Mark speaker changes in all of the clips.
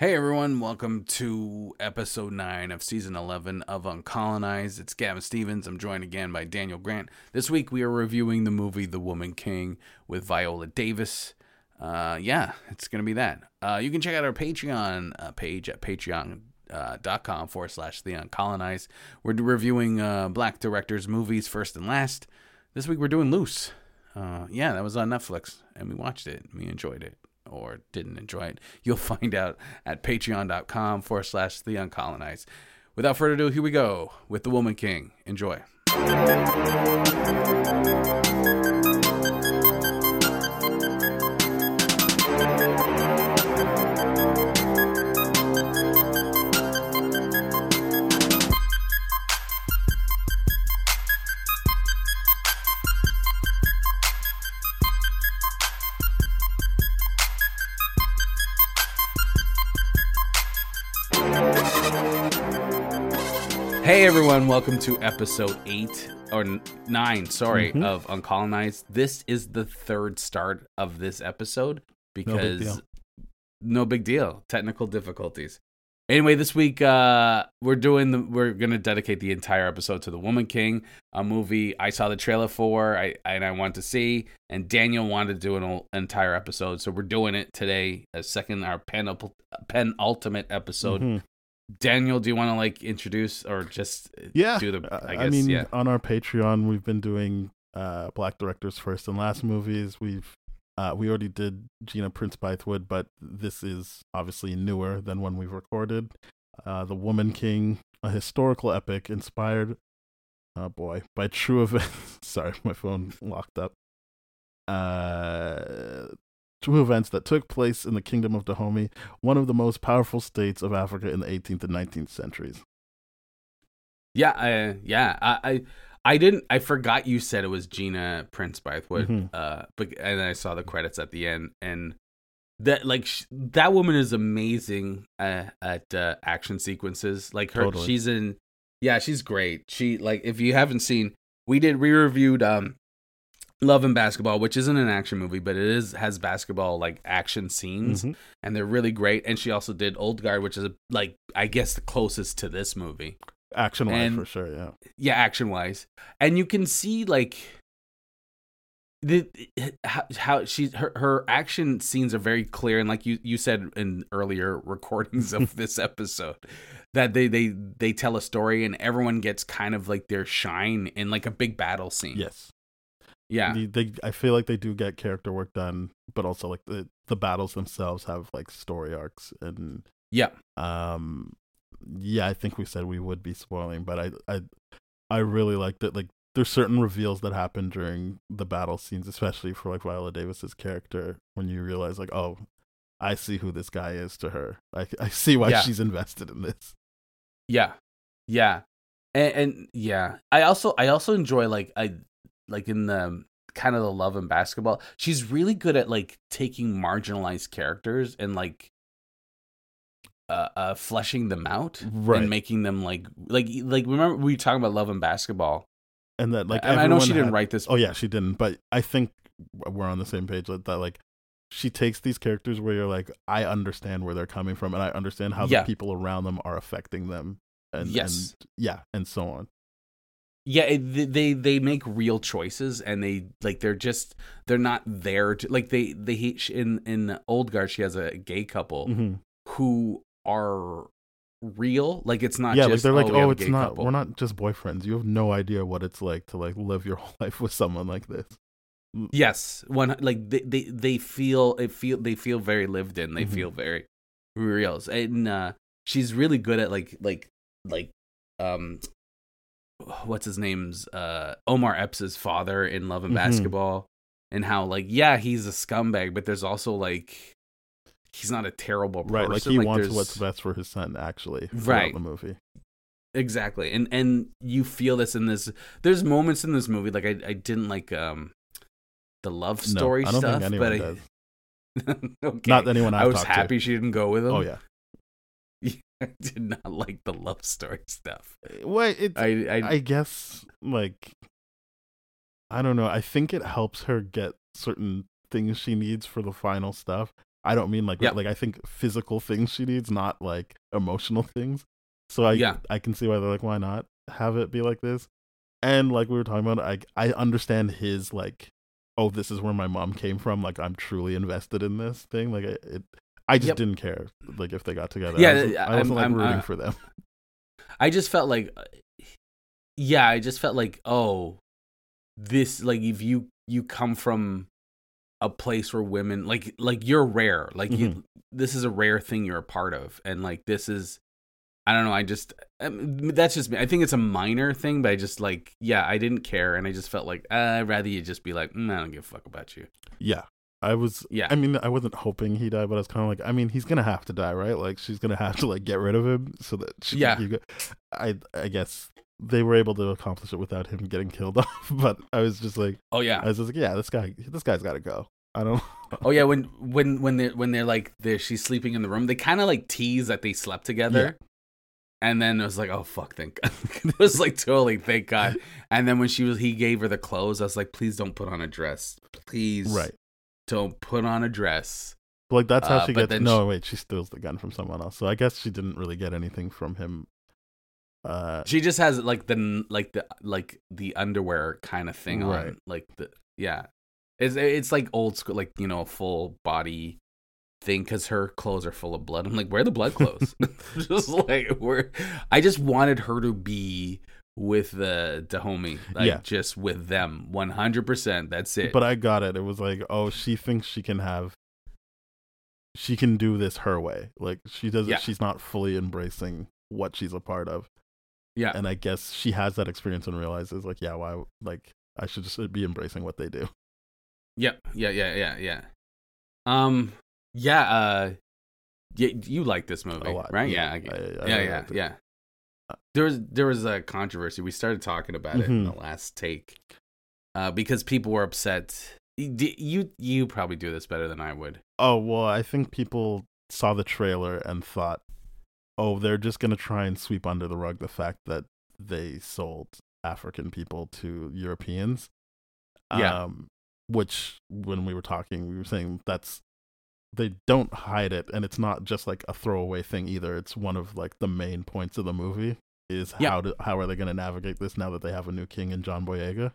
Speaker 1: Hey everyone, welcome to episode 9 of season 11 of Uncolonized. It's Gavin Stevens. I'm joined again by Daniel Grant. This week we are reviewing the movie The Woman King with Viola Davis. Uh, yeah, it's going to be that. Uh, you can check out our Patreon uh, page at patreon.com forward slash The Uncolonized. We're reviewing uh, black directors' movies first and last. This week we're doing Luce. Uh, yeah, that was on Netflix, and we watched it. We enjoyed it or didn't enjoy it, you'll find out at patreon.com forward slash the uncolonized. Without further ado, here we go with The Woman King. Enjoy. Everyone, welcome to episode eight or nine, sorry,
Speaker 2: Mhm.
Speaker 1: of Uncolonized. This is the third start of this episode because
Speaker 2: deal.
Speaker 1: no big deal, technical difficulties. Anyway, this week uh we're doing the we're gonna dedicate the entire episode to the Woman King, a movie I saw the trailer for, I and I want to see, and Daniel wanted to do an entire episode, so we're doing it today, a second our penul- penultimate episode.
Speaker 2: Mhm.
Speaker 1: Daniel, do you want to like introduce or just uh,
Speaker 2: Yeah,
Speaker 1: do the?
Speaker 2: uh,
Speaker 1: I
Speaker 2: I, mean,
Speaker 1: yeah.
Speaker 2: on our Patreon, we've been doing uh, Black directors first and last movies. We've uh, we already did Gina Prince Bythewood, but this is obviously newer than when we've recorded. Uh, the Woman King, a historical epic inspired, oh boy, by true events. Sorry, my phone locked up. Uh, true events that took place in the Kingdom of Dahomey, one of the most powerful states of Africa in the 18th and 19th centuries.
Speaker 1: Yeah, uh, yeah. I, I I didn't. I forgot you said it was Gina Prince Bythewood.
Speaker 2: Mhm.
Speaker 1: Uh, but and I saw the credits at the end, and that like sh- that woman is amazing uh, at uh, action sequences. Like her,
Speaker 2: Totally.
Speaker 1: she's in. Yeah, she's great. She like if you haven't seen, we did we reviewed um, Love and Basketball, which isn't an action movie, but it is has basketball like action scenes.
Speaker 2: Mhm.
Speaker 1: and they're really great. And she also did Old Guard, which is like I guess the closest to this movie.
Speaker 2: Action wise, for sure, yeah.
Speaker 1: Yeah, action wise, and you can see like the how, how she her her action scenes are very clear, and like you you said in earlier recordings of this episode. That they, they they tell a story and everyone gets kind of like their shine in like a big battle scene.
Speaker 2: Yes.
Speaker 1: Yeah.
Speaker 2: The- they, I feel like they do get character work done, but also like the, the battles themselves have like story arcs and
Speaker 1: Yeah.
Speaker 2: um yeah, I think we said we would be spoiling, but I I I really liked it. Like there's certain reveals that happen during the battle scenes, especially for like Viola Davis's character, when you realize like, oh, I see who this guy is to her. I I see why
Speaker 1: Yeah.
Speaker 2: she's invested in this.
Speaker 1: Yeah, yeah, and, and yeah. I also I also enjoy like I like in the kind of the love and basketball. She's really good at like taking marginalized characters and like uh, uh fleshing them out
Speaker 2: Right.
Speaker 1: and making them like like like remember we were talking about love and basketball.
Speaker 2: And that like
Speaker 1: I, I know she didn't write this.
Speaker 2: Oh yeah, she didn't. But I think we're on the same page that, that like she takes these characters where you're like, I understand where they're coming from, and I understand how
Speaker 1: Yeah.
Speaker 2: the people around them are affecting them, and
Speaker 1: Yes.
Speaker 2: and, yeah, and so on.
Speaker 1: Yeah it, they they make real choices and they like they're just they're not there to like they they in in old guard she has a gay couple
Speaker 2: hmm
Speaker 1: who are real like it's not
Speaker 2: Yeah, like they're like,
Speaker 1: have
Speaker 2: oh, it's not.
Speaker 1: couple."
Speaker 2: We're not just boyfriends. You have no idea what it's like to like live your whole life with someone like this.
Speaker 1: yes one like they, they they feel it feel they feel very lived in they
Speaker 2: Mhm.
Speaker 1: feel very real and uh she's really good at like like like um what's his name's uh omar epps' father in love and
Speaker 2: Mhm.
Speaker 1: basketball and how like yeah he's a scumbag but there's also like he's not a terrible person
Speaker 2: Right, like he wants
Speaker 1: there's-
Speaker 2: what's best for his son. Actually,
Speaker 1: Right.
Speaker 2: the movie.
Speaker 1: exactly and and you feel this in this there's moments in this movie like i, I didn't like um the love
Speaker 2: No,
Speaker 1: story
Speaker 2: I don't
Speaker 1: stuff
Speaker 2: think
Speaker 1: but
Speaker 2: anyone
Speaker 1: I,
Speaker 2: does.
Speaker 1: okay.
Speaker 2: Not anyone I've
Speaker 1: i was
Speaker 2: talked to.
Speaker 1: happy she didn't go with him
Speaker 2: Oh yeah.
Speaker 1: I did not like the love story stuff
Speaker 2: Wait, it's
Speaker 1: i i,
Speaker 2: I guess like I don't know. I think it helps her get certain things she needs for the final stuff. I don't mean like
Speaker 1: Yeah.
Speaker 2: like I think physical things she needs, not like emotional things. So I
Speaker 1: Yeah.
Speaker 2: I can see why they're like, why not have it be like this? And like we were talking about, I I understand his like, oh, this is where my mom came from. Like I'm truly invested in this thing. Like it, it I just
Speaker 1: Yep.
Speaker 2: didn't care like if they got together.
Speaker 1: Yeah,
Speaker 2: I wasn't, I
Speaker 1: I'm-
Speaker 2: wasn't like
Speaker 1: I'm,
Speaker 2: rooting
Speaker 1: uh,
Speaker 2: for them.
Speaker 1: I just felt like, uh, yeah, I just felt like, oh, this like if you you come from a place where women like like you're rare, like you this is a rare thing you're a part of, and like this is, I don't know, I just um, that's just me. I think it's a minor thing, but I just like, yeah, I didn't care, and I just felt like uh, I'd rather you just be like, mm, I don't give a fuck about you.
Speaker 2: Yeah. I was
Speaker 1: Yeah.
Speaker 2: I mean, I wasn't hoping he died, but I was kind of like, I mean, he's gonna have to die, right? Like, she's gonna have to like get rid of him so that she
Speaker 1: Yeah.
Speaker 2: I I guess they were able to accomplish it without him getting killed off. But I was just like,
Speaker 1: Oh yeah,
Speaker 2: I was just like, yeah, this guy, this guy's got to go. I don't.
Speaker 1: Oh yeah, when when when they're when they're like they're she's sleeping in the room, they kind of like tease that they slept together, and then it was like, oh fuck, thank God. it was like totally thank God. And then when she was he gave her the clothes, I was like, please don't put on a dress, please,
Speaker 2: right.
Speaker 1: Don't put on a dress.
Speaker 2: Like that's how
Speaker 1: Uh,
Speaker 2: she gets. No, wait, she steals the gun from someone else. So I guess she didn't really get anything from him. Uh,
Speaker 1: She just has like the like the like the underwear kind of thing
Speaker 2: Right.
Speaker 1: on, like the yeah. It's it's like old school, like you know, full body thing because her clothes are full of blood. I'm like, where are the blood clothes? just like where I just wanted her to be with the Dahomey, like
Speaker 2: Yeah.
Speaker 1: just with them, 100. percent That's it.
Speaker 2: but I got it. It was like, oh, she thinks she can have. She can do this her way. Like she doesn't.
Speaker 1: Yeah.
Speaker 2: She's not fully embracing what she's a part of.
Speaker 1: yeah,
Speaker 2: and I guess she has that experience and realizes like, yeah, why like I should just be embracing what they do.
Speaker 1: Yep. yeah, yeah, yeah, yeah. Um, yeah. Uh, yeah, you like this movie, right?
Speaker 2: yeah.
Speaker 1: Yeah, I,
Speaker 2: I- I
Speaker 1: yeah,
Speaker 2: really
Speaker 1: yeah, yeah. There was there was a controversy. We started talking about it in the
Speaker 2: Mhm.
Speaker 1: last take, uh, because people were upset. You you you probably do this better than I would.
Speaker 2: Oh well, I think people saw the trailer and thought, oh, they're just gonna try and sweep under the rug the fact that they sold African people to Europeans.
Speaker 1: Yeah.
Speaker 2: Um, which when we were talking, we were saying that's they don't hide it, and it's not just like a throwaway thing either. It's one of like the main points of the movie is
Speaker 1: Yeah.
Speaker 2: how to, how are they going to navigate this now that they have a new king in John Boyega.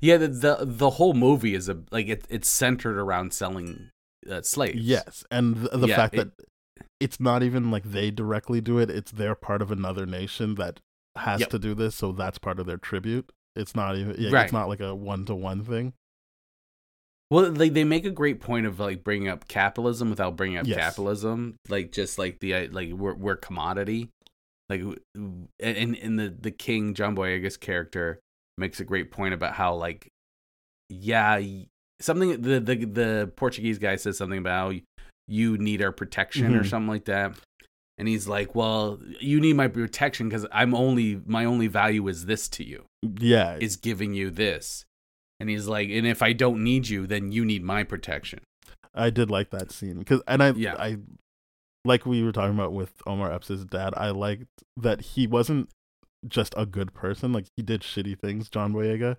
Speaker 1: Yeah, the the, the whole movie is a like it, it's centered around selling uh, slaves.
Speaker 2: Yes, and the, the
Speaker 1: Yeah,
Speaker 2: fact
Speaker 1: it-
Speaker 2: that it's not even like they directly do it; it's they're part of another nation that has
Speaker 1: Yep.
Speaker 2: to do this, so that's part of their tribute. It's not even yeah,
Speaker 1: Right.
Speaker 2: it's not like a one to one thing.
Speaker 1: Well, they they make a great point of like bringing up capitalism without bringing up
Speaker 2: Yes.
Speaker 1: capitalism, like just like the uh, like we're we're commodity, like and in the the king John Boyega's character makes a great point about how like yeah something the the the Portuguese guy says something about how you need our protection or
Speaker 2: Mhm.
Speaker 1: something like that. And he's like, "Well, you need my protection because I'm only my only value is this to you,
Speaker 2: Yeah,
Speaker 1: is giving you this." And he's like, "And if I don't need you, then you need my protection."
Speaker 2: I did like that scene because, and I,
Speaker 1: Yeah.
Speaker 2: I, like we were talking about with Omar Epps' dad. I liked that he wasn't just a good person. Like he did shitty things, John Boyega,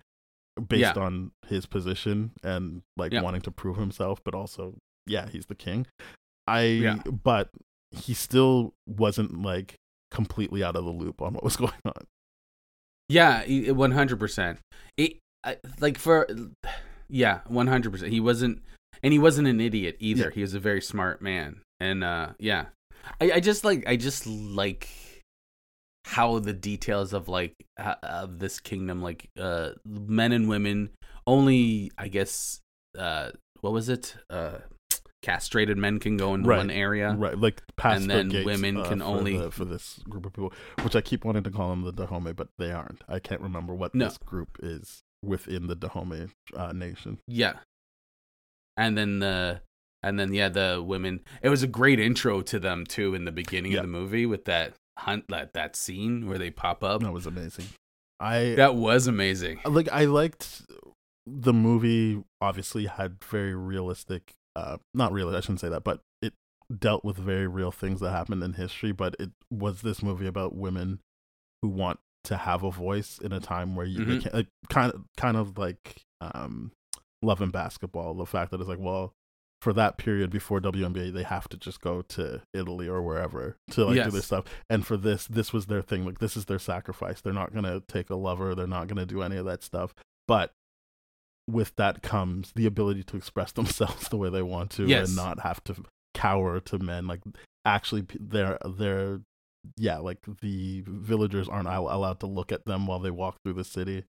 Speaker 2: based
Speaker 1: Yeah.
Speaker 2: on his position and like
Speaker 1: Yeah.
Speaker 2: wanting to prove himself, but also, yeah, he's the king. I,
Speaker 1: Yeah.
Speaker 2: but he still wasn't like completely out of the loop on what was going on.
Speaker 1: Yeah, one hundred percent. It like for yeah, one hundred percent. He wasn't, and he wasn't an idiot either. He was a very smart man, and uh, yeah, I, I just like I just like how the details of like uh, of this kingdom, like uh, men and women, only I guess uh, what was it? Uh, castrated men can go in
Speaker 2: Right.
Speaker 1: one area.
Speaker 2: Right, like past
Speaker 1: And then
Speaker 2: gates,
Speaker 1: women
Speaker 2: uh,
Speaker 1: can
Speaker 2: for
Speaker 1: only-
Speaker 2: the- for this group of people, which I keep wanting to call them the Dahomey, but they aren't. I can't remember what
Speaker 1: No.
Speaker 2: this group is within the Dahomey uh, nation.
Speaker 1: Yeah. And then the and then yeah, the women it was a great intro to them too in the beginning
Speaker 2: Yeah.
Speaker 1: of the movie with that hunt that that scene where they pop up.
Speaker 2: That was amazing. I
Speaker 1: That was amazing.
Speaker 2: like. I liked the movie. Obviously, had very realistic. Uh, not really. I shouldn't say that, but it dealt with very real things that happened in history. But it was this movie about women who want to have a voice in a time where you
Speaker 1: Mhm.
Speaker 2: can't, like, kind of kind of like um love and basketball the fact that it's like well for that period before WNBA, they have to just go to Italy or wherever to like do
Speaker 1: Yes.
Speaker 2: this stuff. And for this, this was their thing. Like this is their sacrifice. They're not gonna take a lover. They're not gonna do any of that stuff. But with that comes the ability to express themselves the way they want to
Speaker 1: Yes.
Speaker 2: and not have to cower to men. Like actually, they're they're yeah, like the villagers aren't allowed to look at them while they walk through the city.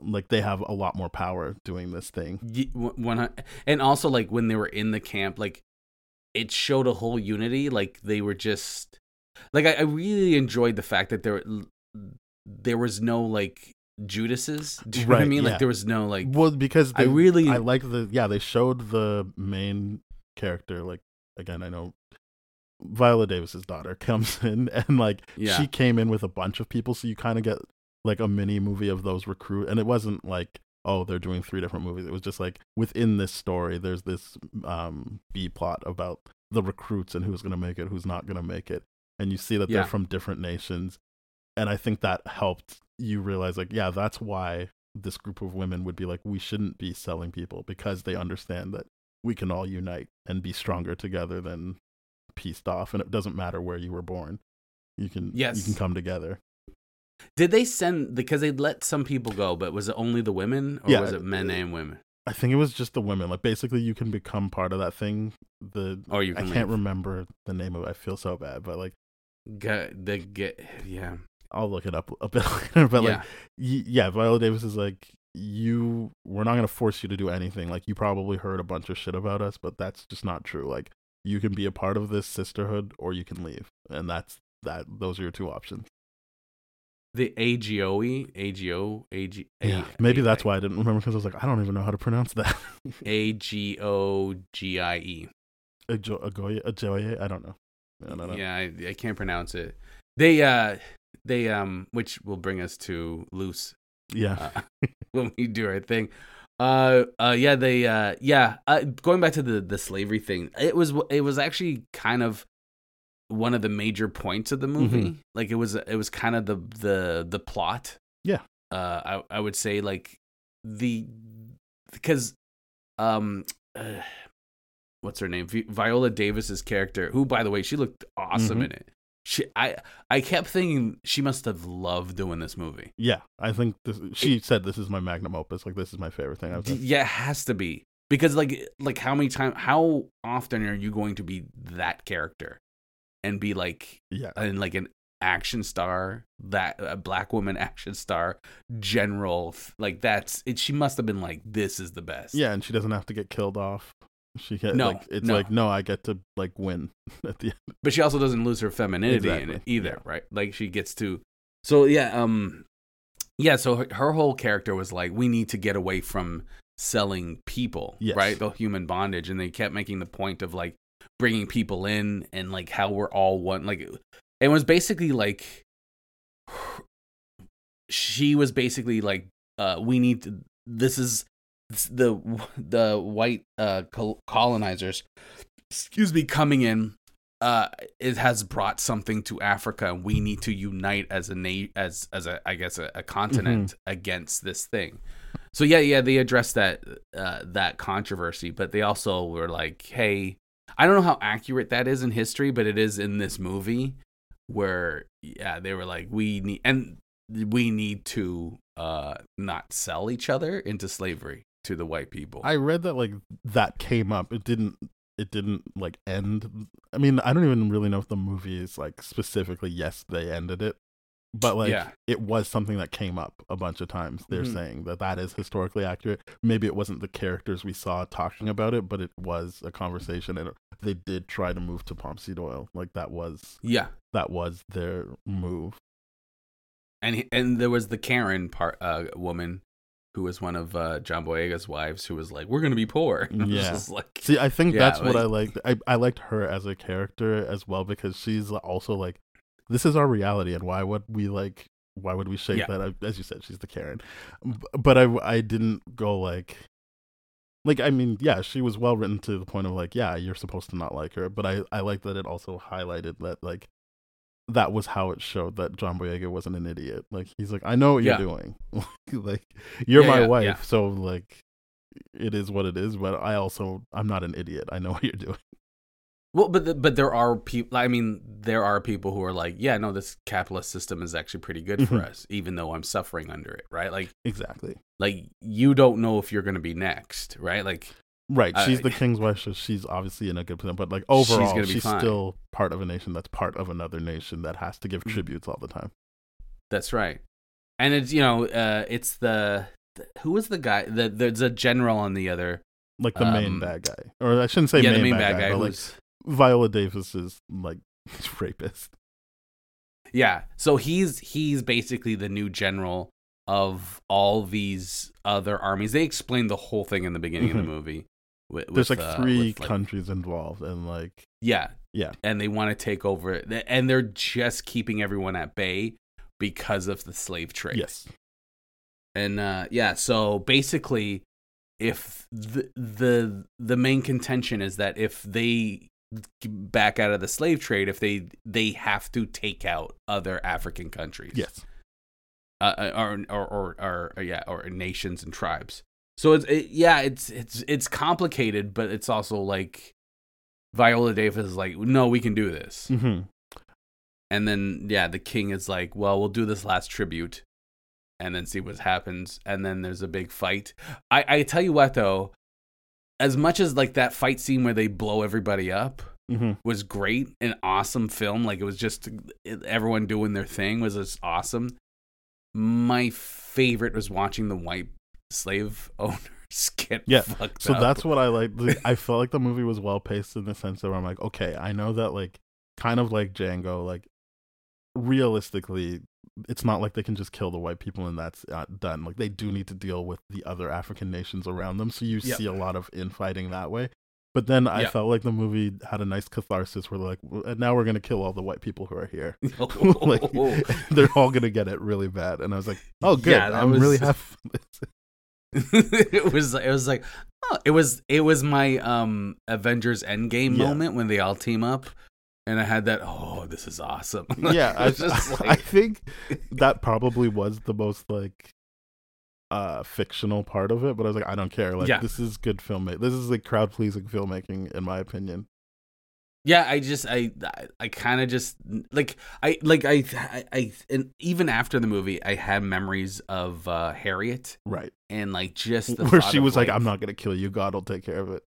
Speaker 2: Like they have a lot more power doing this thing.
Speaker 1: One- and also like when they were in the camp like it showed a whole unity like they were just like i, I really enjoyed the fact that there there was no like judases do you know what i mean
Speaker 2: yeah.
Speaker 1: like there was no like
Speaker 2: well, because
Speaker 1: i
Speaker 2: they,
Speaker 1: really
Speaker 2: I like the yeah they showed the main character like again I know Viola Davis's daughter comes in and like
Speaker 1: Yeah.
Speaker 2: she came in with a bunch of people so you kind of get like a mini movie of those recruit and it wasn't like oh they're doing three different movies it was just like within this story there's this um B plot about the recruits and who's going to make it who's not going to make it and you see that
Speaker 1: Yeah.
Speaker 2: they're from different nations and I think that helped you realize like yeah that's why this group of women would be like we shouldn't be selling people because they understand that we can all unite and be stronger together than pieced off and it doesn't matter where you were born you can
Speaker 1: yes.
Speaker 2: you can come together
Speaker 1: did they send because they let some people go but was it only the women or
Speaker 2: Yeah,
Speaker 1: was it men
Speaker 2: uh,
Speaker 1: and women
Speaker 2: i think it was just the women like basically you can become part of that thing the
Speaker 1: or you
Speaker 2: i
Speaker 1: can
Speaker 2: can't remember the name of it i feel so bad but like
Speaker 1: Get- the get yeah
Speaker 2: i'll look it up a bit later but like
Speaker 1: yeah
Speaker 2: y- yeah, Viola Davis is like, you, we're not going to force you to do anything. Like, you probably heard a bunch of shit about us, but that's just not true. Like, you can be a part of this sisterhood or you can leave. And that's that. Those are your two options.
Speaker 1: The AGOE AGO AG
Speaker 2: Yeah. Maybe that's why I didn't remember because I was like, I don't even know how to pronounce that.
Speaker 1: A G O G I E.
Speaker 2: Agoye, I don't know. I don't know.
Speaker 1: Yeah, I, I can't pronounce it. They uh they um which will bring us to Luce
Speaker 2: Yeah.
Speaker 1: uh, when we do our thing. Uh uh yeah, they uh yeah, uh, going back to the the slavery thing. It was it was actually kind of one of the major points of the movie. Like it was it was kind of the the the plot.
Speaker 2: Yeah.
Speaker 1: Uh I I would say like the because um uh, what's her name? Vi- Viola Davis's character, who by the way, she looked awesome
Speaker 2: Mhm.
Speaker 1: in it. She I I kept thinking she must have loved doing this movie.
Speaker 2: yeah. I think this, she said this is my magnum opus. Like, this is my favorite thing I've done.
Speaker 1: Yeah, it has to be because like like how many times how often are you going to be that character and be like
Speaker 2: Yeah.
Speaker 1: and like an action star that a black woman action star general like that's it she must have been like this is the best
Speaker 2: Yeah. And she doesn't have to get killed off. She get
Speaker 1: No,
Speaker 2: like it's
Speaker 1: no.
Speaker 2: like no, I get to like win at the end.
Speaker 1: but she also doesn't lose her femininity in it either
Speaker 2: yeah.
Speaker 1: right like she gets to so yeah um yeah so her, her whole character was like we need to get away from selling people
Speaker 2: Yes.
Speaker 1: right the human bondage and they kept making the point of like bringing people in and like how we're all one like it was basically like she was basically like uh we need to this is the the white uh colonizers excuse me coming in uh it has brought something to africa. And we need to unite as a na- as as a i guess a, a continent against this thing. So yeah yeah they addressed that uh that controversy but they also were like hey i don't know how accurate that is in history but it is in this movie where yeah they were like we need and we need to uh not sell each other into slavery to the white people
Speaker 2: I read that like that came up. It didn't. It didn't like end. I mean, I don't even really know if the movie is like specifically. Yes, they ended it, but like
Speaker 1: Yeah.
Speaker 2: it was something that came up a bunch of times. They're
Speaker 1: Mhm.
Speaker 2: saying that that is historically accurate. Maybe it wasn't the characters we saw talking about it, but it was a conversation, and they did try to move to palm seed oil. Like that was
Speaker 1: yeah
Speaker 2: that was their move.
Speaker 1: and he, and there was the Karen part uh woman who was one of uh John Boyega's wives who was like we're going to be poor And I was
Speaker 2: Yeah.
Speaker 1: like
Speaker 2: See, I think
Speaker 1: Yeah,
Speaker 2: that's what I liked. I, I liked her as a character as well because she's also like, this is our reality, and why would we like, why would we shape
Speaker 1: Yeah.
Speaker 2: that? I- As you said, she's the Karen, but I I didn't go like, like I mean, yeah, she was well written to the point of like, yeah, you're supposed to not like her, but I I like that it also highlighted that like. That was how it showed that John Boyega wasn't an idiot. Like he's like, I know what
Speaker 1: Yeah.
Speaker 2: you're doing. like you're
Speaker 1: Yeah,
Speaker 2: my wife, so like it is what it is. But I also I'm not an idiot. I know what you're doing.
Speaker 1: Well, but the, but there are people. I mean, there are people who are like, yeah, no, this capitalist system is actually pretty good for
Speaker 2: Mhm.
Speaker 1: us, even though I'm suffering under it, right? Like,
Speaker 2: Exactly.
Speaker 1: like you don't know if you're going to be next, right? Like,
Speaker 2: Right.
Speaker 1: I-
Speaker 2: She's the king's wife, so she's obviously in a good position. But like overall, she's,
Speaker 1: fine.
Speaker 2: still part of a nation that's part of another nation that has to give
Speaker 1: Mhm.
Speaker 2: tributes all the time.
Speaker 1: that's right. And it's you know, uh, it's the, the who was the guy? The there's a general on the other.
Speaker 2: Like the main
Speaker 1: Um,
Speaker 2: bad guy, or I shouldn't say
Speaker 1: yeah,
Speaker 2: main,
Speaker 1: the main
Speaker 2: bad,
Speaker 1: bad guy.
Speaker 2: but like Viola Davis is like rapist.
Speaker 1: Yeah. So he's he's basically the new general of all these other armies. They explain the whole thing in the beginning
Speaker 2: Mhm.
Speaker 1: of the movie. With,
Speaker 2: There's
Speaker 1: with,
Speaker 2: like
Speaker 1: uh,
Speaker 2: three
Speaker 1: like-
Speaker 2: countries involved, and like
Speaker 1: Yeah.
Speaker 2: Yeah.
Speaker 1: And they want to take over it. And they're just keeping everyone at bay because of the slave trade.
Speaker 2: yes,
Speaker 1: And uh yeah, so basically if the the the main contention is that if they back out of the slave trade, if they they have to take out other African countries.
Speaker 2: yes,
Speaker 1: uh, or, or, or, or, or yeah, or nations and tribes. So it's it, yeah, it's it's it's complicated, but it's also like Viola Davis is like, no, we can do this,
Speaker 2: Mm-hmm.
Speaker 1: and then yeah, the king is like, well, we'll do this last tribute, and then see what happens, and then there's a big fight. I I tell you what though, as much as like that fight scene where they blow everybody up
Speaker 2: hmm
Speaker 1: was great, an awesome film, like it was just everyone doing their thing was just awesome. My favorite was watching the white slave owners get
Speaker 2: Yeah,
Speaker 1: fucked
Speaker 2: So
Speaker 1: up.
Speaker 2: that's what I like. I felt like the movie was well paced in the sense that I'm like, okay, I know that like kind of like Django, like realistically, it's not like they can just kill the white people and that's uh, done. Like they do need to deal with the other African nations around them. So you
Speaker 1: Yep.
Speaker 2: see a lot of infighting that way. But then I
Speaker 1: Yep.
Speaker 2: felt like the movie had a nice catharsis where like, now we're gonna kill all the white people who are here. like, they're all gonna get it really bad. And I was like, oh, good.
Speaker 1: Yeah,
Speaker 2: I'm really happy.
Speaker 1: it was it was like oh, it was it was my um Avengers Endgame
Speaker 2: Yeah.
Speaker 1: moment when they all team up, and I had that. Oh, this is awesome.
Speaker 2: yeah, I,
Speaker 1: just
Speaker 2: I think that probably was the most like uh fictional part of it, but I was like, I don't care. Like
Speaker 1: Yeah.
Speaker 2: this is good filmmaking. This is like crowd pleasing filmmaking, in my opinion.
Speaker 1: Yeah, I just I I, kind of just like I like I, I I and even after the movie, I had memories of uh Harriet
Speaker 2: Right.
Speaker 1: and like just the
Speaker 2: Where she was like, I'm not gonna kill you, God will take care of it.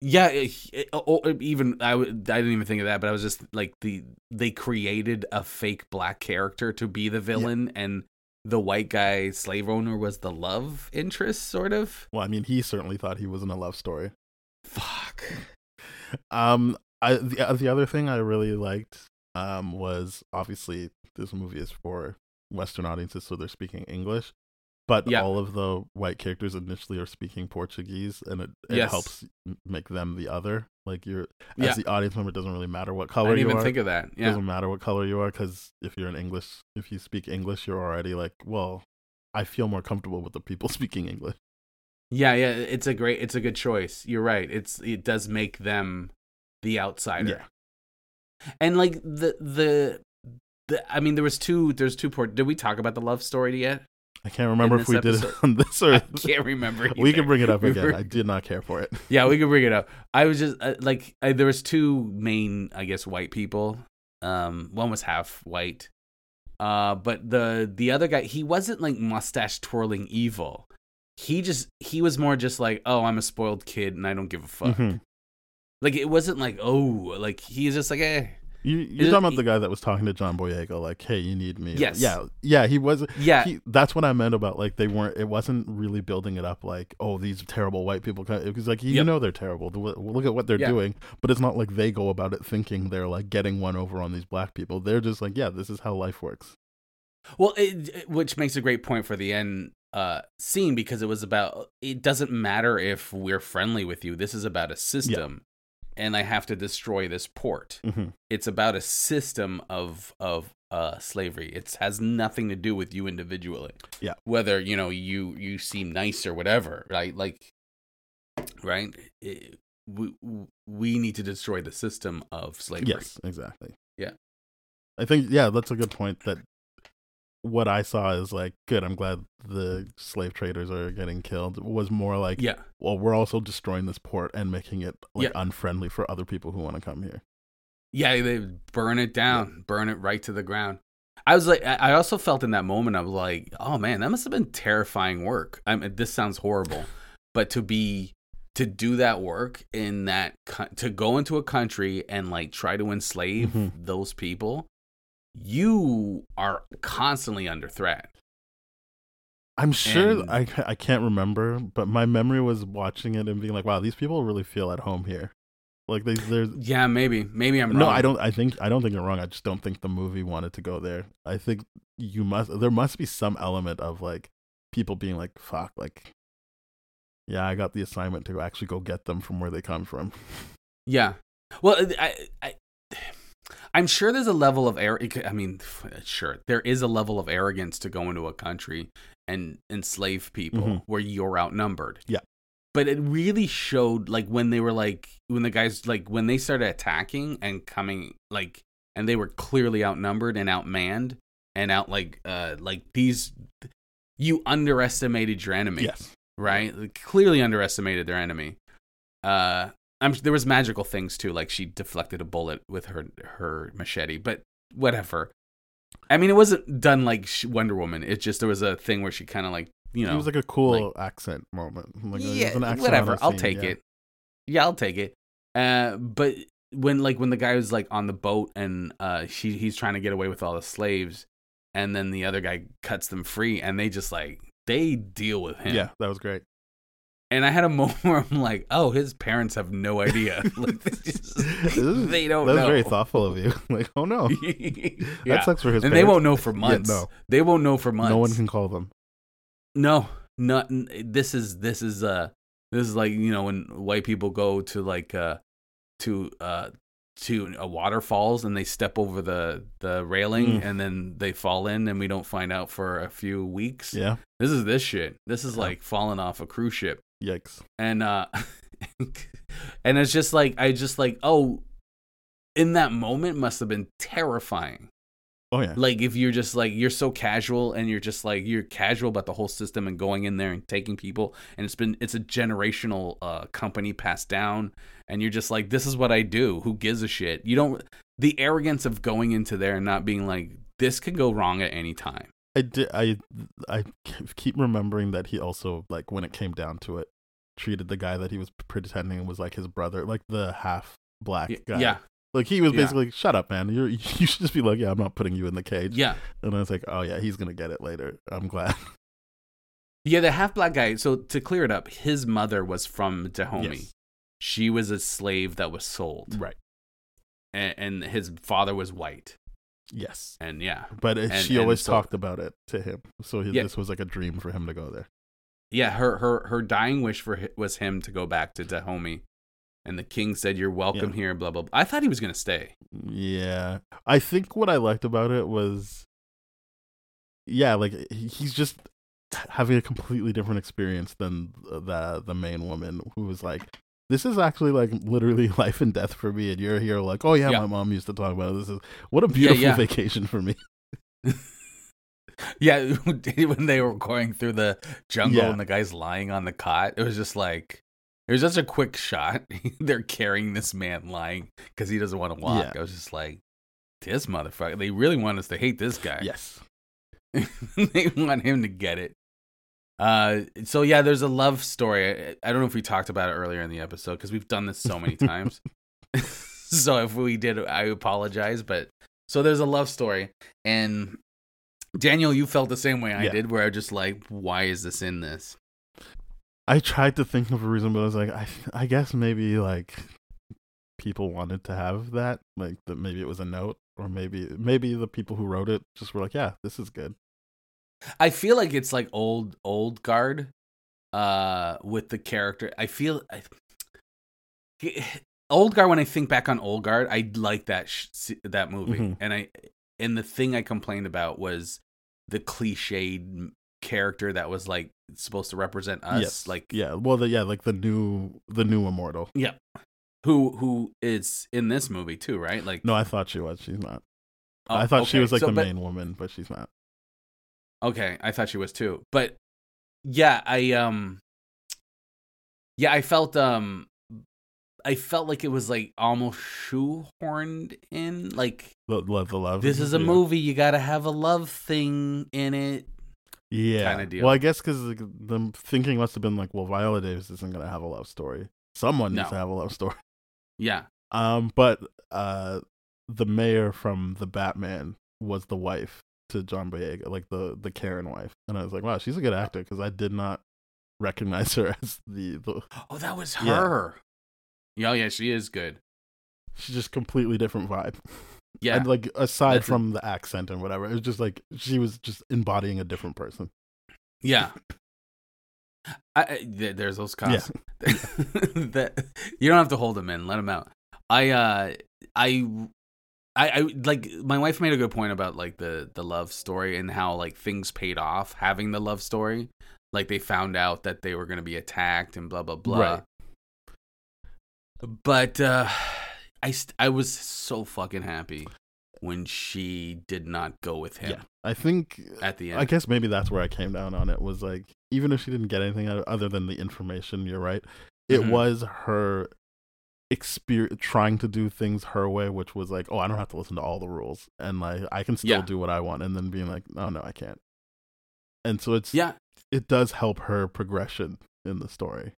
Speaker 1: Yeah, it, it- oh, even I, I didn't even think of that, but I was just like the they created a fake black character to be the villain, and the white guy slave owner was the love interest, sort of.
Speaker 2: Well, I mean, he certainly thought he was in a love story.
Speaker 1: Fuck.
Speaker 2: Um, I the, uh, the other thing I really liked um was obviously this movie is for Western audiences, so they're speaking English. But
Speaker 1: Yeah.
Speaker 2: all of the white characters initially are speaking Portuguese, and it, it
Speaker 1: Yes.
Speaker 2: helps make them the other. Like you're
Speaker 1: Yeah.
Speaker 2: as the audience member, it doesn't really matter what color
Speaker 1: I
Speaker 2: color
Speaker 1: didn't
Speaker 2: you
Speaker 1: even
Speaker 2: are.
Speaker 1: think of that.
Speaker 2: It doesn't matter what color you are, because if you're in English, if you speak English, you're already like, well, I feel more comfortable with the people speaking English.
Speaker 1: yeah, yeah. It's a great, it's a good choice. You're right. It's it does make them the outsider. Yeah. and like the the. The, I mean, there was two. There's two port. Did we talk about the love story yet?
Speaker 2: I can't remember if we
Speaker 1: this
Speaker 2: did it on this or
Speaker 1: I can't remember.
Speaker 2: we can bring it up
Speaker 1: We
Speaker 2: again.
Speaker 1: were-
Speaker 2: I did not care for it.
Speaker 1: Yeah, we can bring it up. I was just uh, like, I, there was two main, I guess, white people. Um, one was half white, uh, but the the other guy, he wasn't like mustache twirling evil. He just he was more just like, oh, I'm a spoiled kid and I don't give a fuck.
Speaker 2: Mhm.
Speaker 1: Like it wasn't like, oh, like he's just like, eh,
Speaker 2: You, you're
Speaker 1: Is-
Speaker 2: talking about the guy that was talking to John Boyega, like, "Hey, you need me."
Speaker 1: Yes.
Speaker 2: Yeah. Yeah. He was.
Speaker 1: yeah,
Speaker 2: He, that's what I meant about like they weren't. It wasn't really building it up like, oh, these terrible white people. Because like you
Speaker 1: Yep.
Speaker 2: know they're terrible. Look at what they're
Speaker 1: Yeah.
Speaker 2: doing. But it's not like they go about it thinking they're like getting one over on these black people. They're just like, yeah, this is how life works.
Speaker 1: Well, it, it- which makes a great point for the end uh, scene because it was about it doesn't matter if we're friendly with you. This is about a system, and I have to destroy this port.
Speaker 2: hmm
Speaker 1: It's about a system of of uh, slavery. It has nothing to do with you individually.
Speaker 2: Yeah.
Speaker 1: whether you know you you seem nice or whatever, right? Like, right? It- we we need to destroy the system of slavery.
Speaker 2: Yes, exactly.
Speaker 1: Yeah.
Speaker 2: I think yeah, that's a good point. That what I saw is like, good. I'm glad the slave traders are getting killed. It was more like,
Speaker 1: Yeah.
Speaker 2: well, we're also destroying this port and making it like
Speaker 1: Yeah.
Speaker 2: unfriendly for other people who want to come here.
Speaker 1: Yeah, they burn it down, burn it right to the ground. I was like, I also felt in that moment, I was like, oh man, that must have been terrifying work. I mean, this sounds horrible, but to be, to do that work in that, to go into a country and like try to enslave
Speaker 2: Mhm.
Speaker 1: those people, you are constantly under threat.
Speaker 2: I'm sure
Speaker 1: And-
Speaker 2: I I can't remember, but my memory was watching it and being like, wow, these people really feel at home here. Like they, there's
Speaker 1: Yeah, maybe, maybe I'm wrong.
Speaker 2: no, I don't. I think I don't think you're wrong. I just don't think the movie wanted to go there. I think you must. There must be some element of like people being like, "Fuck!" Like, yeah, I got the assignment to actually go get them from where they come from.
Speaker 1: Yeah. Well, I, I, I'm sure there's a level of air. I mean, sure, there is a level of arrogance to go into a country and enslave people
Speaker 2: Mhm.
Speaker 1: where you're outnumbered.
Speaker 2: Yeah.
Speaker 1: But it really showed, like when they were like, when the guys like when they started attacking and coming, like, and they were clearly outnumbered and outmanned and out like, uh, like these. You underestimated your enemy
Speaker 2: Yes.
Speaker 1: right? Like, Clearly underestimated their enemy. Uh, I'm there was magical things too, like she deflected a bullet with her her machete, but whatever. I mean, it wasn't done like Wonder Woman. It just there was a thing where she kind of like you know,
Speaker 2: it was like a cool accent moment. Like,
Speaker 1: yeah,
Speaker 2: an accent
Speaker 1: whatever. I'll take
Speaker 2: yeah.
Speaker 1: it. Yeah, I'll take it. Uh, but when like when the guy was like on the boat and uh she he's trying to get away with all the slaves, and then the other guy cuts them free, and they just like they deal with him.
Speaker 2: Yeah, that was great.
Speaker 1: And I had a moment where I'm like, oh, his parents have no idea. like, they, just- they don't
Speaker 2: That was
Speaker 1: know.
Speaker 2: very thoughtful of you. like, oh no,
Speaker 1: yeah.
Speaker 2: that sucks for his.
Speaker 1: and they won't know for months.
Speaker 2: no.
Speaker 1: They won't know for months.
Speaker 2: No one can call them.
Speaker 1: No, not this is this is uh this is like you know when white people go to like uh to uh to a waterfalls and they step over the the railing
Speaker 2: Mm.
Speaker 1: and then they fall in and we don't find out for a few weeks.
Speaker 2: Yeah.
Speaker 1: This is this shit. This is
Speaker 2: Yeah.
Speaker 1: like falling off a cruise ship.
Speaker 2: Yikes.
Speaker 1: and uh and it's just like i just like oh in that moment must have been terrifying
Speaker 2: Oh yeah.
Speaker 1: like if you're just like you're so casual and you're just like you're casual about the whole system and going in there and taking people and it's been it's a generational uh company passed down and you're just like this is what i do who gives a shit you don't the arrogance of going into there and not being like this could go wrong at any time
Speaker 2: I did. I I keep remembering that he also like when it came down to it, treated the guy that he was pretending was like his brother, like the half black guy.
Speaker 1: yeah
Speaker 2: Like he was
Speaker 1: Yeah.
Speaker 2: basically, "Shut up, man. You're you should just be like, yeah, I'm not putting you in the cage."
Speaker 1: yeah
Speaker 2: And I was like, "Oh yeah, he's gonna get it later. I'm glad."
Speaker 1: Yeah, the half black guy. So to clear it up, his mother was from Dahomey.
Speaker 2: Yes.
Speaker 1: She was a slave that was sold,
Speaker 2: Right.
Speaker 1: and, and his father was white.
Speaker 2: Yes.
Speaker 1: And yeah,
Speaker 2: But
Speaker 1: And-
Speaker 2: she always
Speaker 1: so-
Speaker 2: talked about it to him, so he,
Speaker 1: Yeah.
Speaker 2: this was like a dream for him to go there.
Speaker 1: yeah. Her her her dying wish for was him to go back to Dahomey, and the king said, "You're welcome
Speaker 2: Yeah.
Speaker 1: here." Blah blah. blah. I thought he was gonna stay.
Speaker 2: Yeah. I think what I liked about it was yeah, like he's just having a completely different experience than the the main woman who was like this is actually like literally life and death for me and you're here like oh yeah,
Speaker 1: Yeah.
Speaker 2: my mom used to talk about it. this is what a beautiful
Speaker 1: yeah.
Speaker 2: vacation for me
Speaker 1: Yeah, when they were going through the jungle
Speaker 2: Yeah.
Speaker 1: and the guy's lying on the cot, it was just like it was just a quick shot. They're carrying this man lying because he doesn't want to walk.
Speaker 2: Yeah.
Speaker 1: I was just like, this motherfucker. They really want us to hate this guy.
Speaker 2: yes
Speaker 1: they want him to get it. Uh, so yeah, there's a love story. I, I don't know if we talked about it earlier in the episode because we've done this so many times. so if we did, I apologize. But so there's a love story, and Daniel, you felt the same way I
Speaker 2: Yeah.
Speaker 1: did, where I was just like, why is this in this?
Speaker 2: I tried to think of a reason but I was like I I guess maybe like people wanted to have that like that maybe it was a note or maybe maybe the people who wrote it just were like yeah this is good
Speaker 1: I feel like it's like old old guard uh with the character. I feel I, old guard when I think back on old guard, I like that sh- that movie.
Speaker 2: Mhm.
Speaker 1: And I and the thing I complained about was the cliched character that was like supposed to represent us
Speaker 2: yes
Speaker 1: like
Speaker 2: yeah well the yeah like the new the new immortal yeah
Speaker 1: who who is in this movie too, right? Like
Speaker 2: no i thought she was she's not
Speaker 1: oh,
Speaker 2: i thought she was like
Speaker 1: So,
Speaker 2: the
Speaker 1: but-
Speaker 2: main woman but she's not
Speaker 1: Okay, I thought she was too. But yeah, I um yeah, I felt um I felt like it was like almost shoehorned in like
Speaker 2: The, the, the love.
Speaker 1: this is a
Speaker 2: yeah.
Speaker 1: movie you got to have a love thing in it.
Speaker 2: Yeah.
Speaker 1: deal.
Speaker 2: Well, I guess because like, the thinking must have been like, well, Viola Davis isn't going to have a love story. Someone needs to have a love story.
Speaker 1: Yeah.
Speaker 2: Um, but uh, the mayor from the Batman was the wife to John Boyega, like the the Karen wife, and I was like, wow, she's a good actor because I did not recognize her as the, the
Speaker 1: Oh, that was her. Yeah, oh, yeah, she is good.
Speaker 2: she's just completely different vibe.
Speaker 1: Yeah.
Speaker 2: And like aside
Speaker 1: That's
Speaker 2: from the accent and whatever, it was just like she was just embodying a different person.
Speaker 1: Yeah. I, I, th- there's those cops.
Speaker 2: Yeah.
Speaker 1: that you don't have to hold them in. Let them out. I uh I I, I like my wife made a good point about like the the love story and how like things paid off having the love story. Like they found out that they were going to be attacked and blah blah blah.
Speaker 2: Right.
Speaker 1: But uh I st- I was so fucking happy when she did not go with him
Speaker 2: Yeah. I think
Speaker 1: at the end.
Speaker 2: I guess maybe that's where I came down on it was like even if she didn't get anything other than the information, you're right. It
Speaker 1: Mhm.
Speaker 2: was her experience trying to do things her way, which was like, oh, I don't have to listen to all the rules, and like I can still
Speaker 1: Yeah.
Speaker 2: do what I want, and then being like, oh no, I can't. And so it's
Speaker 1: yeah.
Speaker 2: it does help her progression in the story.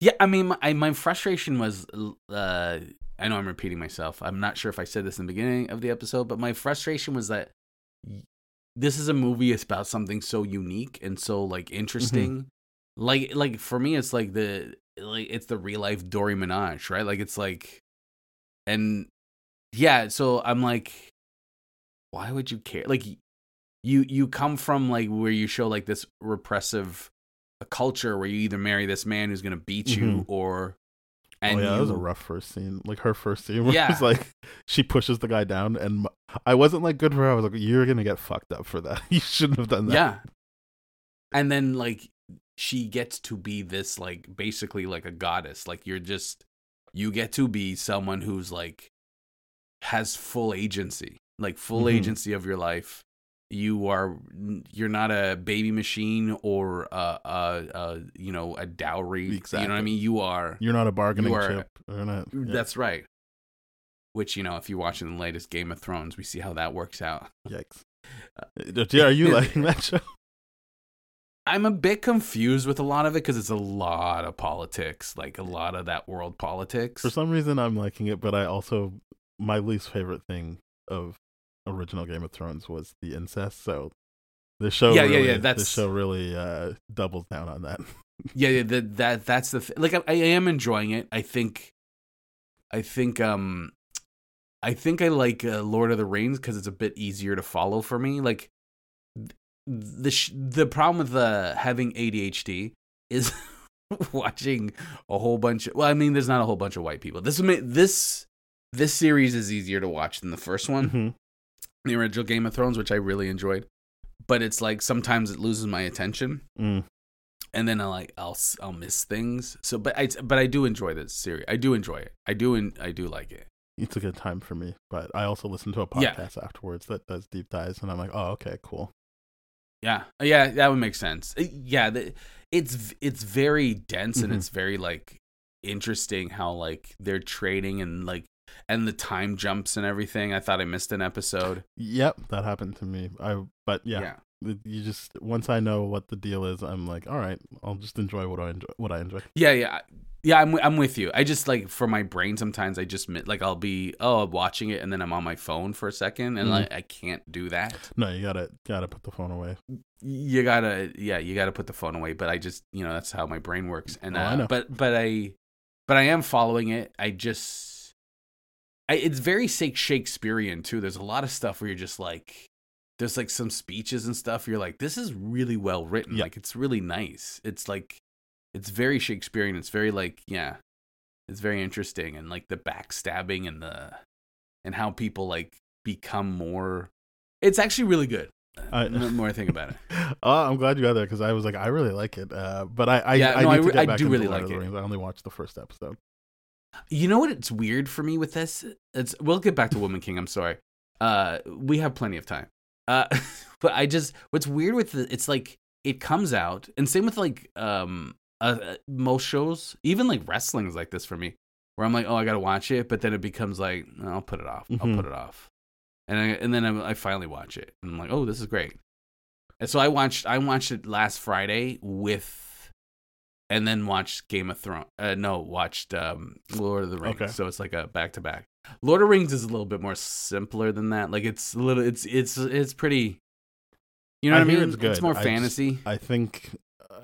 Speaker 1: Yeah, I mean, my, my frustration was, uh, I know I'm repeating myself. I'm not sure if I said this in the beginning of the episode, but my frustration was that this is a movie about something so unique and so like interesting. Like, like for me, it's like the like it's the real life Dora Milaje, right? Like it's like, and yeah, so I'm like, why would you care? Like, you you come from like where you show like this repressive a culture where you either marry this man who's gonna beat you
Speaker 2: Mhm.
Speaker 1: or and
Speaker 2: oh yeah,
Speaker 1: you,
Speaker 2: that was a rough first scene. Like her first scene, where
Speaker 1: Yeah.
Speaker 2: it's like she pushes the guy down, and I wasn't like good for her. I was like, you're gonna get fucked up for that. you shouldn't have done that.
Speaker 1: yeah and then like she gets to be this like basically like a goddess like you're just you get to be someone who's like has full agency like full
Speaker 2: Mhm.
Speaker 1: agency of your life you are you're not a baby machine or a, a, a you know a dowry you know what i mean you are
Speaker 2: You're not a bargaining
Speaker 1: You are-
Speaker 2: chip. You're not, yeah.
Speaker 1: That's right. Which you know, if you're watching the latest Game of Thrones, we see how that works out.
Speaker 2: Yikes. Uh, are you liking that show?
Speaker 1: I'm a bit confused with a lot of it because it's a lot of politics, like a lot of that world politics.
Speaker 2: For some reason, I'm liking it, but I also my least favorite thing of original Game of Thrones was the incest. So the show,
Speaker 1: Yeah, yeah,
Speaker 2: really,
Speaker 1: yeah,
Speaker 2: the
Speaker 1: that's-
Speaker 2: show really uh, doubles down on that.
Speaker 1: yeah, yeah, that that that's the th- like I, I am enjoying it. I think, I think, um, I think I like uh, Lord of the Rings because it's a bit easier to follow for me. Like the sh- the problem with uh, having ADHD is watching a whole bunch. Of, well, I mean, there's not a whole bunch of white people. This this this series is easier to watch than the first one
Speaker 2: Mhm.
Speaker 1: the original Game of Thrones, which I really enjoyed. But it's like sometimes it loses my attention,
Speaker 2: Mm.
Speaker 1: and then I like I'll I'll miss things. So, but I but I do enjoy this series. I do enjoy it. I do and I do like it.
Speaker 2: It's a good time for me, but I also listen to a
Speaker 1: Yeah.
Speaker 2: podcast afterwards that does deep dives, and I'm like, oh, okay, cool.
Speaker 1: Yeah, yeah, that would make sense. Uh, Yeah, the, it's it's very dense and
Speaker 2: Mhm.
Speaker 1: it's very like interesting how like they're trading and like and the time jumps and everything. I thought I missed an episode.
Speaker 2: Yep, that happened to me. I but yeah,
Speaker 1: yeah.
Speaker 2: You just once I know what the deal is, I'm like, all right, I'll just enjoy what I enjoy. What I enjoy.
Speaker 1: Yeah, yeah, yeah. I'm I'm with you. I just like for my brain sometimes I just like I'll be oh watching it and then I'm on my phone for a second and
Speaker 2: Mhm.
Speaker 1: like I can't do that.
Speaker 2: No, you gotta gotta put the phone away.
Speaker 1: You gotta yeah you gotta put the phone away. But I just you know that's how my brain works. And
Speaker 2: Oh,
Speaker 1: uh,
Speaker 2: I know.
Speaker 1: but but I but I am following it. I just I, it's very Shake- Shakespearean too. There's a lot of stuff where you're just like there's like some speeches and stuff. You're like this is really well written. Like it's really nice. It's like it's very Shakespearean. It's very like yeah, it's very interesting and like the backstabbing and the and how people like become more. It's actually really good.
Speaker 2: I-
Speaker 1: the more I think about it.
Speaker 2: oh, I'm glad you got there because I was like, I really like it. Uh, but I, I,
Speaker 1: Yeah,
Speaker 2: I
Speaker 1: no, I
Speaker 2: to
Speaker 1: re-
Speaker 2: get
Speaker 1: I do really like it.
Speaker 2: I only watched the first episode.
Speaker 1: You know what? It's weird for me with this. It's we'll get back to Woman King. I'm sorry. Uh, we have plenty of time. Uh, but I just what's weird with the, it's like it comes out, and same with like um uh, uh, most shows, even like wrestling is like this for me, where I'm like, oh, I gotta watch it, but then it becomes like, no, I'll put it off. I'll
Speaker 2: Mhm.
Speaker 1: put it off, and I, and then I, I finally watch it, and I'm like, oh, this is great. And so I watched I watched it last Friday with, and then watched Game of Thrones. Uh, no, watched um Lord of the Rings.
Speaker 2: Okay.
Speaker 1: So it's like a back to back. Lord of the Rings is a little bit more simpler than that. Like it's a little, it's it's it's pretty. You know
Speaker 2: I
Speaker 1: what I mean?
Speaker 2: it's good.
Speaker 1: more
Speaker 2: I just-
Speaker 1: fantasy.
Speaker 2: I think, uh,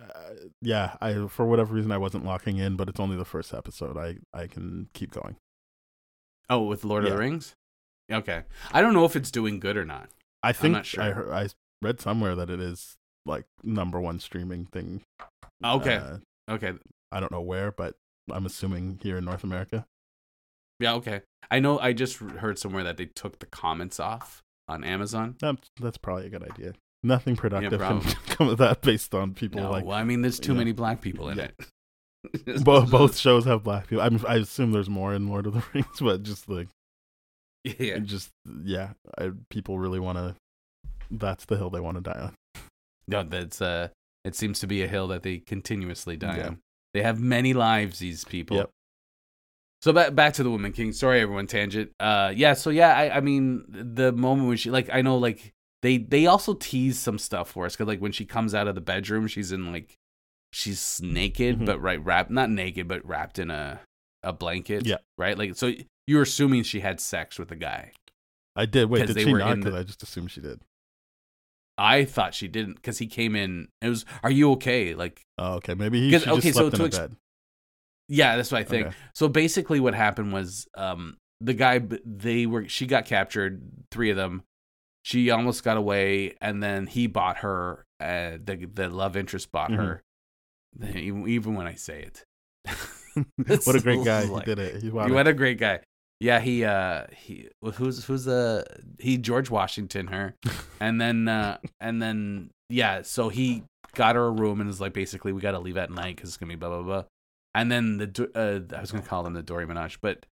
Speaker 2: yeah, I for whatever reason I wasn't locking in, but it's only the first episode. I I can keep going.
Speaker 1: Oh, with Lord of the Rings. Okay, I don't know if it's doing good or not.
Speaker 2: I think
Speaker 1: not sure.
Speaker 2: I heard, I read somewhere that it is like number one streaming thing.
Speaker 1: Okay,
Speaker 2: Uh,
Speaker 1: okay,
Speaker 2: I don't know where, but I'm assuming here in North America.
Speaker 1: yeah, okay. I know. I just heard somewhere that they took the comments off on Amazon.
Speaker 2: That's that's probably a good idea. Nothing productive can come of that based on people
Speaker 1: No,
Speaker 2: like
Speaker 1: well, I mean, there's too
Speaker 2: yeah.
Speaker 1: many black people in
Speaker 2: Yeah.
Speaker 1: it.
Speaker 2: both both shows have black people. I'm, I assume there's more in Lord of the Rings, but just like
Speaker 1: yeah.
Speaker 2: just yeah, I, people really want to. That's the hill they want to die on.
Speaker 1: No, that's uh. It seems to be a hill that they continuously die
Speaker 2: Yeah.
Speaker 1: on. They have many lives. These people.
Speaker 2: Yep.
Speaker 1: So back back to the Woman King. Sorry, everyone. Tangent. Uh, yeah. So yeah, I I mean the moment when she like I know like they they also tease some stuff for us because like when she comes out of the bedroom, she's in like she's naked
Speaker 2: Mhm.
Speaker 1: but right wrapped not naked but wrapped in a a blanket.
Speaker 2: Yeah.
Speaker 1: Right. Like so you're assuming she had sex with a guy.
Speaker 2: I did. Wait, did
Speaker 1: they
Speaker 2: she not?
Speaker 1: in the-
Speaker 2: I just assumed she did.
Speaker 1: I thought she didn't because he came in. It was, "Are you okay?" Like,
Speaker 2: Oh, okay. Maybe he
Speaker 1: okay, so to ex-
Speaker 2: bed.
Speaker 1: yeah, that's what I think.
Speaker 2: Okay.
Speaker 1: So basically, what happened was, um, the guy they were she got captured, three of them. She almost got away, and then he bought her. Uh, the the love interest bought her. Even, even when I say it,
Speaker 2: what a great guy!
Speaker 1: Like-
Speaker 2: he did it. He,
Speaker 1: You what a great guy. Yeah, he uh he who's who's the he George Washington her. and then uh and then yeah, so he got her a room and was like basically we got to leave at night cuz it's going to be blah blah blah. And then the uh I was going to call them the Dora Milaje, but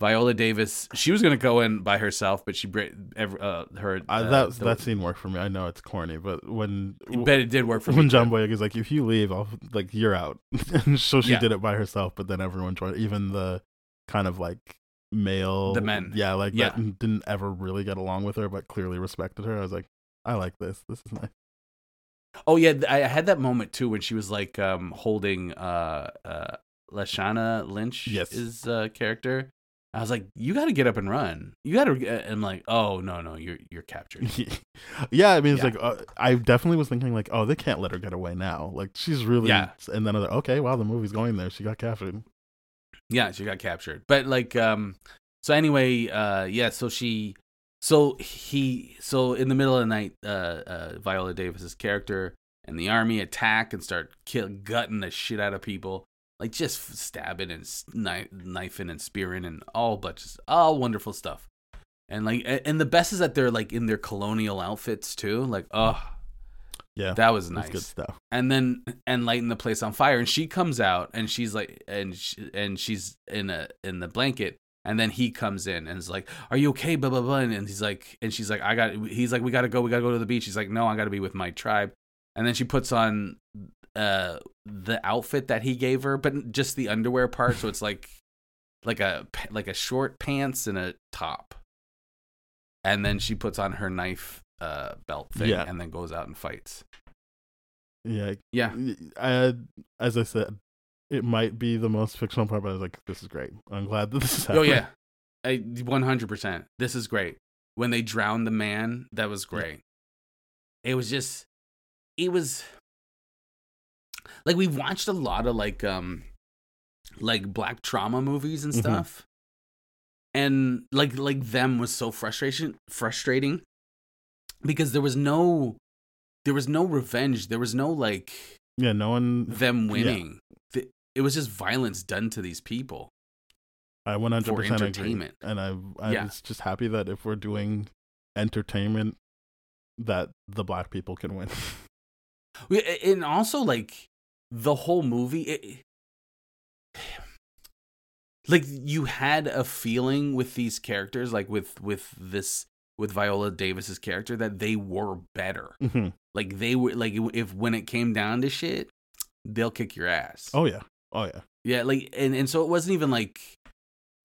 Speaker 1: Viola Davis, she was going to go in by herself, but she bra- uh her
Speaker 2: Uh,
Speaker 1: uh,
Speaker 2: that
Speaker 1: the-
Speaker 2: that scene worked for me. I know it's corny, but when
Speaker 1: but it did work for
Speaker 2: when
Speaker 1: me.
Speaker 2: John. Boyega is like, if you leave, I'll like you're out. and so she
Speaker 1: Yeah.
Speaker 2: did it by herself, but then everyone joined. Even the kind of like male,
Speaker 1: The men.
Speaker 2: yeah, like
Speaker 1: Yeah.
Speaker 2: that didn't ever really get along with her, but clearly respected her. I was like, I like this. This is nice.
Speaker 1: Oh yeah, I I had that moment too when she was like um holding uh uh Lashana Lynch
Speaker 2: Yes.
Speaker 1: his uh, character. I was like, you got to get up and run. You got to. I'm like, oh no no, you're you're captured.
Speaker 2: yeah, I mean, it's
Speaker 1: Yeah.
Speaker 2: like uh, I definitely was thinking like, oh, they can't let her get away now. Like she's really,
Speaker 1: Yeah.
Speaker 2: And then I was like, okay, wow, the movie's going there. She got captured.
Speaker 1: Yeah, she got captured. But like, um, so anyway, uh, yeah. So she, so he, so in the middle of the night, uh, uh Viola Davis's character and the army attack and start kill, gutting the shit out of people, like just stabbing and s- kni- knifing and spearing and all bunches, all wonderful stuff. And like, and the best is that they're like in their colonial outfits too. Like, oh,
Speaker 2: Yeah,
Speaker 1: that was nice
Speaker 2: good stuff.
Speaker 1: and then and lighting the place on fire. And she comes out and she's like and she, and she's in a in the blanket. And then he comes in and is like are you okay? Blah blah blah. And, he's like and she's like i got he's like we gotta go we gotta go to the beach. He's like no i gotta be with my tribe. And then she puts on uh the outfit that he gave her but just the underwear part. So it's like like a like a short pants and a top. And then she puts on her knife uh belt thing
Speaker 2: Yeah.
Speaker 1: and then goes out and fights
Speaker 2: Yeah,
Speaker 1: yeah
Speaker 2: I, as I said, it might be the most fictional part, but I was like, this is great. I'm glad that this is happening.
Speaker 1: Oh yeah, I one hundred percent. This is great. When they drowned the man, that was great. It was just, it was like we've watched a lot of like um, like black trauma movies and
Speaker 2: Mhm.
Speaker 1: stuff, and like like them was so frustration frustrating because there was no, there was no revenge. There was no like
Speaker 2: yeah. No one.
Speaker 1: them winning. Th- It was just violence done to these people.
Speaker 2: I 100
Speaker 1: for
Speaker 2: percent agree,
Speaker 1: entertainment.
Speaker 2: and I I
Speaker 1: Yeah.
Speaker 2: was just happy that if we're doing entertainment, that the black people can win.
Speaker 1: And also like the whole movie it, like you had a feeling with these characters like with with this with Viola Davis's character that they were better.
Speaker 2: hmm
Speaker 1: Like they were like if when it came down to shit, they'll kick your ass.
Speaker 2: Oh yeah. Oh yeah.
Speaker 1: Yeah, like and and so it wasn't even like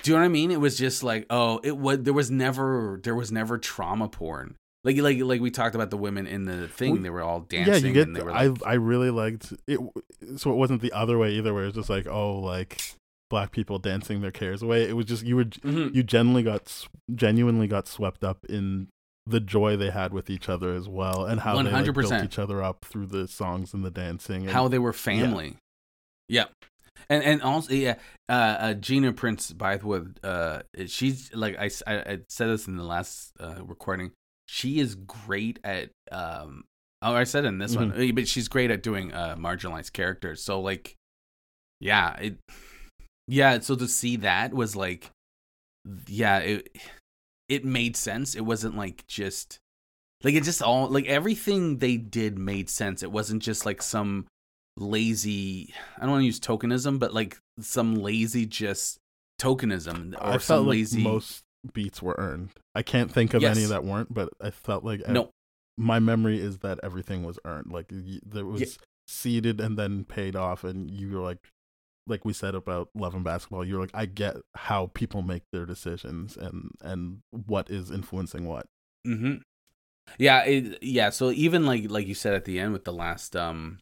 Speaker 1: do you know what I mean? It was just like, oh, it was there was never there was never trauma porn. Like like like we talked about the women in the thing,
Speaker 2: Well,
Speaker 1: they were all dancing
Speaker 2: yeah, you get.
Speaker 1: and they were
Speaker 2: I I really liked it. So it wasn't the other way either, where it's just like oh, like black people dancing their cares away. It was just you were
Speaker 1: Mhm.
Speaker 2: you genuinely got genuinely got swept up in the joy they had with each other as well, and how they like, built
Speaker 1: 100%.
Speaker 2: each other up through the songs and the dancing. And,
Speaker 1: how they were family. Yeah. And and also yeah, uh, uh Gina Prince Bythewood, uh she's like I I said this in the last uh, recording. She is great at um oh I said it in this one,
Speaker 2: Mm-hmm.
Speaker 1: uh, but she's great at doing uh marginalized characters. So like yeah, it yeah, so to see that was like yeah, it it made sense. It wasn't like just like it just all like everything they did made sense. It wasn't just like some lazy I don't want to use tokenism, but like some lazy just tokenism or
Speaker 2: I
Speaker 1: some
Speaker 2: felt like
Speaker 1: lazy
Speaker 2: most beats were earned. I can't think of any that weren't, but I felt like I-
Speaker 1: No.
Speaker 2: my memory is that everything was earned. Like there was seeded and then paid off, and you were like, like we said about love and basketball. You're like, I get how people make their decisions and and what is influencing what.
Speaker 1: hmm Yeah, it, yeah. So even like like you said at the end with the last um,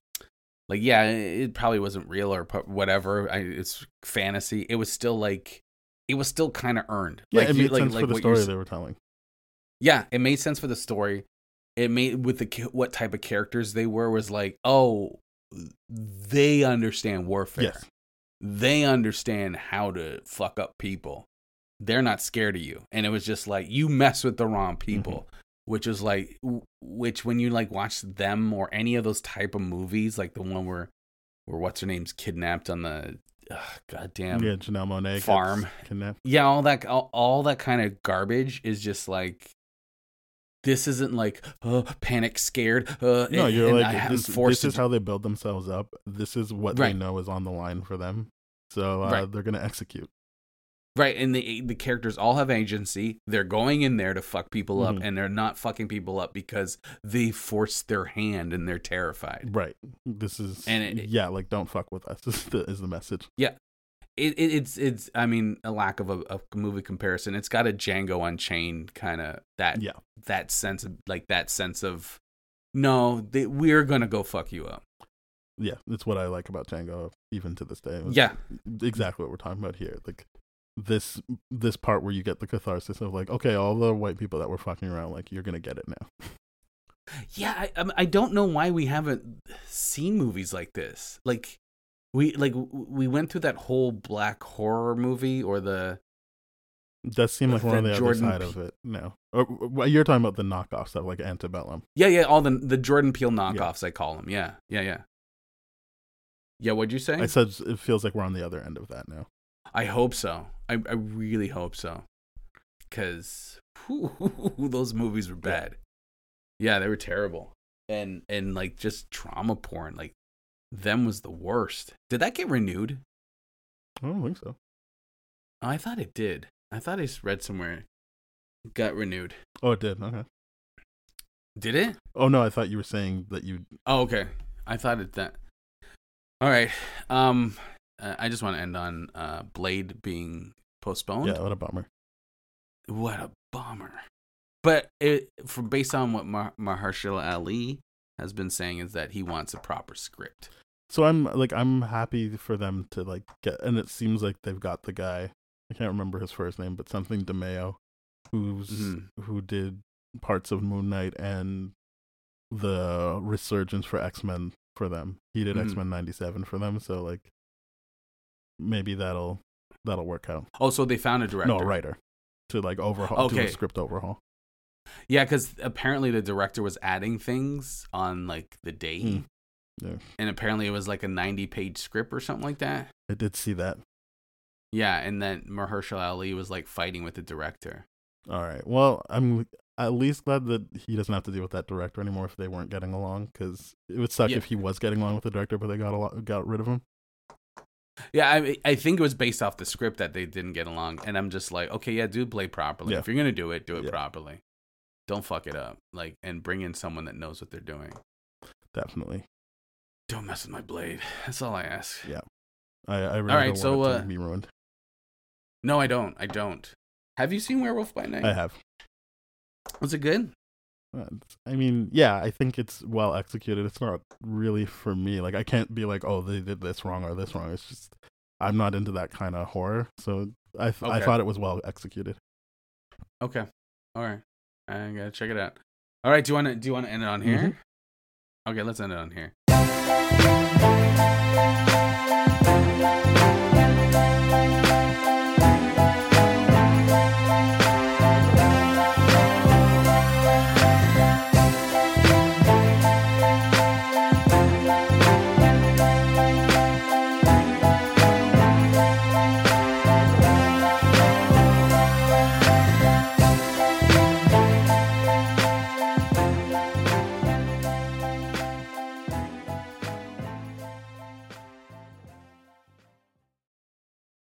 Speaker 1: like yeah, it, probably wasn't real or whatever. I, it's fantasy. It was still like it was still kind of earned.
Speaker 2: Yeah,
Speaker 1: like
Speaker 2: it
Speaker 1: you-
Speaker 2: made
Speaker 1: like,
Speaker 2: sense
Speaker 1: like
Speaker 2: for the
Speaker 1: what
Speaker 2: story they were telling.
Speaker 1: Yeah, it made sense for the story. It made with the what type of characters they were was like, oh, they understand warfare.
Speaker 2: Yes.
Speaker 1: They understand how to fuck up people. They're not scared of you. And it was just like you mess with the wrong mm-hmm. people, which is like which when you like watch them or any of those type of movies, like the one where where what's her name's kidnapped on the ugh, goddamn
Speaker 2: yeah, Janelle gets
Speaker 1: farm.
Speaker 2: kidnapped.
Speaker 1: yeah, all that all, all that kind of garbage is just like this isn't like uh, panic scared. Uh,
Speaker 2: No,
Speaker 1: and-
Speaker 2: you're
Speaker 1: and
Speaker 2: like
Speaker 1: I
Speaker 2: this,
Speaker 1: forced
Speaker 2: this is how they build themselves up. This is what
Speaker 1: Right.
Speaker 2: they know is on the line for them. So uh,
Speaker 1: Right.
Speaker 2: they're gonna execute.
Speaker 1: right, and the the characters all have agency. They're going in there to fuck people up,
Speaker 2: Mhm.
Speaker 1: and they're not fucking people up because they forced their hand and they're terrified.
Speaker 2: Right. This is
Speaker 1: And it-
Speaker 2: yeah, like don't fuck with us is the, is the message.
Speaker 1: It, it it's it's I mean a lack of a, a movie comparison. It's got a Django Unchained kind of that
Speaker 2: Yeah.
Speaker 1: that sense of like that sense of no, they, we're gonna go fuck you up.
Speaker 2: Yeah, it's what I like about Django even to this day.
Speaker 1: Yeah.
Speaker 2: exactly what we're talking about here. Like this this part where you get the catharsis of like, okay, all the white people that were fucking around, like you're gonna get it now.
Speaker 1: Yeah, I, I- I don't know why we haven't seen movies like this. Like we like we went through that whole black horror movie or the
Speaker 2: does seem like we're on
Speaker 1: the Jordan
Speaker 2: other side
Speaker 1: Pe-
Speaker 2: of it No, Or, you're talking about the knockoff stuff like Antebellum.
Speaker 1: yeah yeah all the the Jordan Peele knockoffs I call them. Yeah yeah yeah. Yeah, what'd you say?
Speaker 2: I said it feels like we're on the other end of that now.
Speaker 1: I hope so. I I really hope so. Cause those movies were bad. Yeah, they were terrible. And and like just trauma porn, like them was the worst. Did that get renewed?
Speaker 2: I don't think so.
Speaker 1: Oh, I thought it did. I thought I read somewhere it got renewed.
Speaker 2: Oh, it did. Okay.
Speaker 1: Did it?
Speaker 2: Oh no, I thought you were saying that you.
Speaker 1: Oh, okay. I thought it that. All right. Um, uh, I just want to end on uh Blade being postponed.
Speaker 2: Yeah, what a bummer.
Speaker 1: What a bummer. But it from based on what Mar- Mahershala Ali has been saying is that he wants a proper script.
Speaker 2: So I'm like I'm happy for them to like get, and it seems like they've got the guy. I can't remember his first name, but something DeMayo, who's
Speaker 1: Mhm.
Speaker 2: who did parts of Moon Knight and the resurgence for X Men for them. He did
Speaker 1: Mhm.
Speaker 2: X Men '97 for them, so like maybe that'll that'll work out.
Speaker 1: Oh, so they found a director.
Speaker 2: No, a writer to like overhaul, do
Speaker 1: Okay.
Speaker 2: a script overhaul.
Speaker 1: Yeah, because apparently the director was adding things on like the day,
Speaker 2: Hmm. Yeah.
Speaker 1: and apparently it was like a ninety-page script or something like that.
Speaker 2: I did see that.
Speaker 1: Yeah, and then Mahershala Ali was like fighting with the director.
Speaker 2: All right. Well, I'm at least glad that he doesn't have to deal with that director anymore if they weren't getting along. Because it would suck
Speaker 1: Yeah.
Speaker 2: if he was getting along with the director, but they got a lot, got rid of him.
Speaker 1: Yeah, I I think it was based off the script that they didn't get along, and I'm just like, okay, yeah, do play properly.
Speaker 2: Yeah.
Speaker 1: If you're gonna do it, do it
Speaker 2: Yeah.
Speaker 1: properly. Don't fuck it up. Like, and bring in someone that knows what they're doing.
Speaker 2: Definitely.
Speaker 1: Don't mess with my blade. That's all I ask.
Speaker 2: Yeah. I, I really
Speaker 1: All right,
Speaker 2: don't
Speaker 1: so, uh,
Speaker 2: to be ruined.
Speaker 1: No, I don't. I don't. Have you seen Werewolf by Night?
Speaker 2: I have.
Speaker 1: Was it good?
Speaker 2: Uh, I mean, yeah, I think it's well executed. It's not really for me. Like, I can't be like, oh, they did this wrong or this wrong. It's just, I'm not into that kind of horror. So I, th- I thought it was well executed.
Speaker 1: Okay. All right. I gotta check it out. All right. Do you want to? Do you want to end it on here?
Speaker 2: Mhm.
Speaker 1: Okay. Let's end it on here.